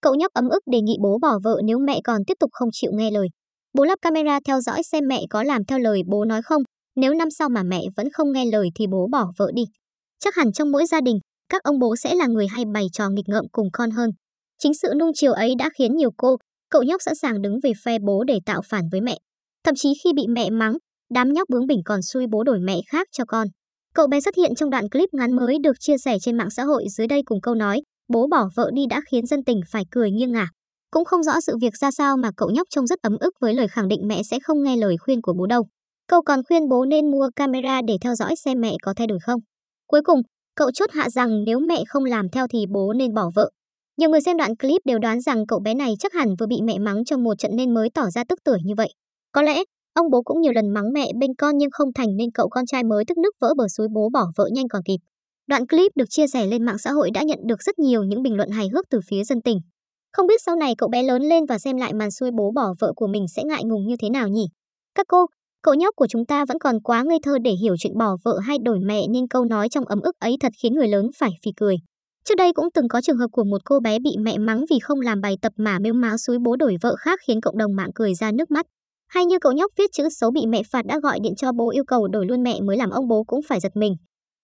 Cậu nhóc ấm ức đề nghị bố bỏ vợ nếu mẹ còn tiếp tục không chịu nghe lời. Bố lắp camera theo dõi xem mẹ có làm theo lời bố nói không, nếu năm sau mà mẹ vẫn không nghe lời thì bố bỏ vợ đi. Chắc hẳn trong mỗi gia đình, các ông bố sẽ là người hay bày trò nghịch ngợm cùng con hơn. Chính sự nung chiều ấy đã khiến nhiều cô, cậu nhóc sẵn sàng đứng về phe bố để tạo phản với mẹ. Thậm chí khi bị mẹ mắng, đám nhóc bướng bỉnh còn xui bố đổi mẹ khác cho con. Cậu bé xuất hiện trong đoạn clip ngắn mới được chia sẻ trên mạng xã hội dưới đây cùng câu nói, bố bỏ vợ đi đã khiến dân tình phải cười nghiêng ngả. Cũng không rõ sự việc ra sao mà cậu nhóc trông rất ấm ức với lời khẳng định mẹ sẽ không nghe lời khuyên của bố đâu. Cậu còn khuyên bố nên mua camera để theo dõi xem mẹ có thay đổi không. Cuối cùng, cậu chốt hạ rằng nếu mẹ không làm theo thì bố nên bỏ vợ. Nhiều người xem đoạn clip đều đoán rằng cậu bé này chắc hẳn vừa bị mẹ mắng trong một trận nên mới tỏ ra tức tưởi như vậy. Có lẽ, ông bố cũng nhiều lần mắng mẹ bên con nhưng không thành nên cậu con trai mới tức nức vỡ bờ suối bố bỏ vợ nhanh còn kịp. Đoạn clip được chia sẻ lên mạng xã hội đã nhận được rất nhiều những bình luận hài hước từ phía dân tình. Không biết sau này cậu bé lớn lên và xem lại màn xuôi bố bỏ vợ của mình sẽ ngại ngùng như thế nào nhỉ? Các cô, cậu nhóc của chúng ta vẫn còn quá ngây thơ để hiểu chuyện bỏ vợ hay đổi mẹ nên câu nói trong ấm ức ấy thật khiến người lớn phải phì cười. Trước đây cũng từng có trường hợp của một cô bé bị mẹ mắng vì không làm bài tập mà mếu máo suối bố đổi vợ khác khiến cộng đồng mạng cười ra nước mắt. Hay như cậu nhóc viết chữ xấu bị mẹ phạt đã gọi điện cho bố yêu cầu đổi luôn mẹ mới làm ông bố cũng phải giật mình.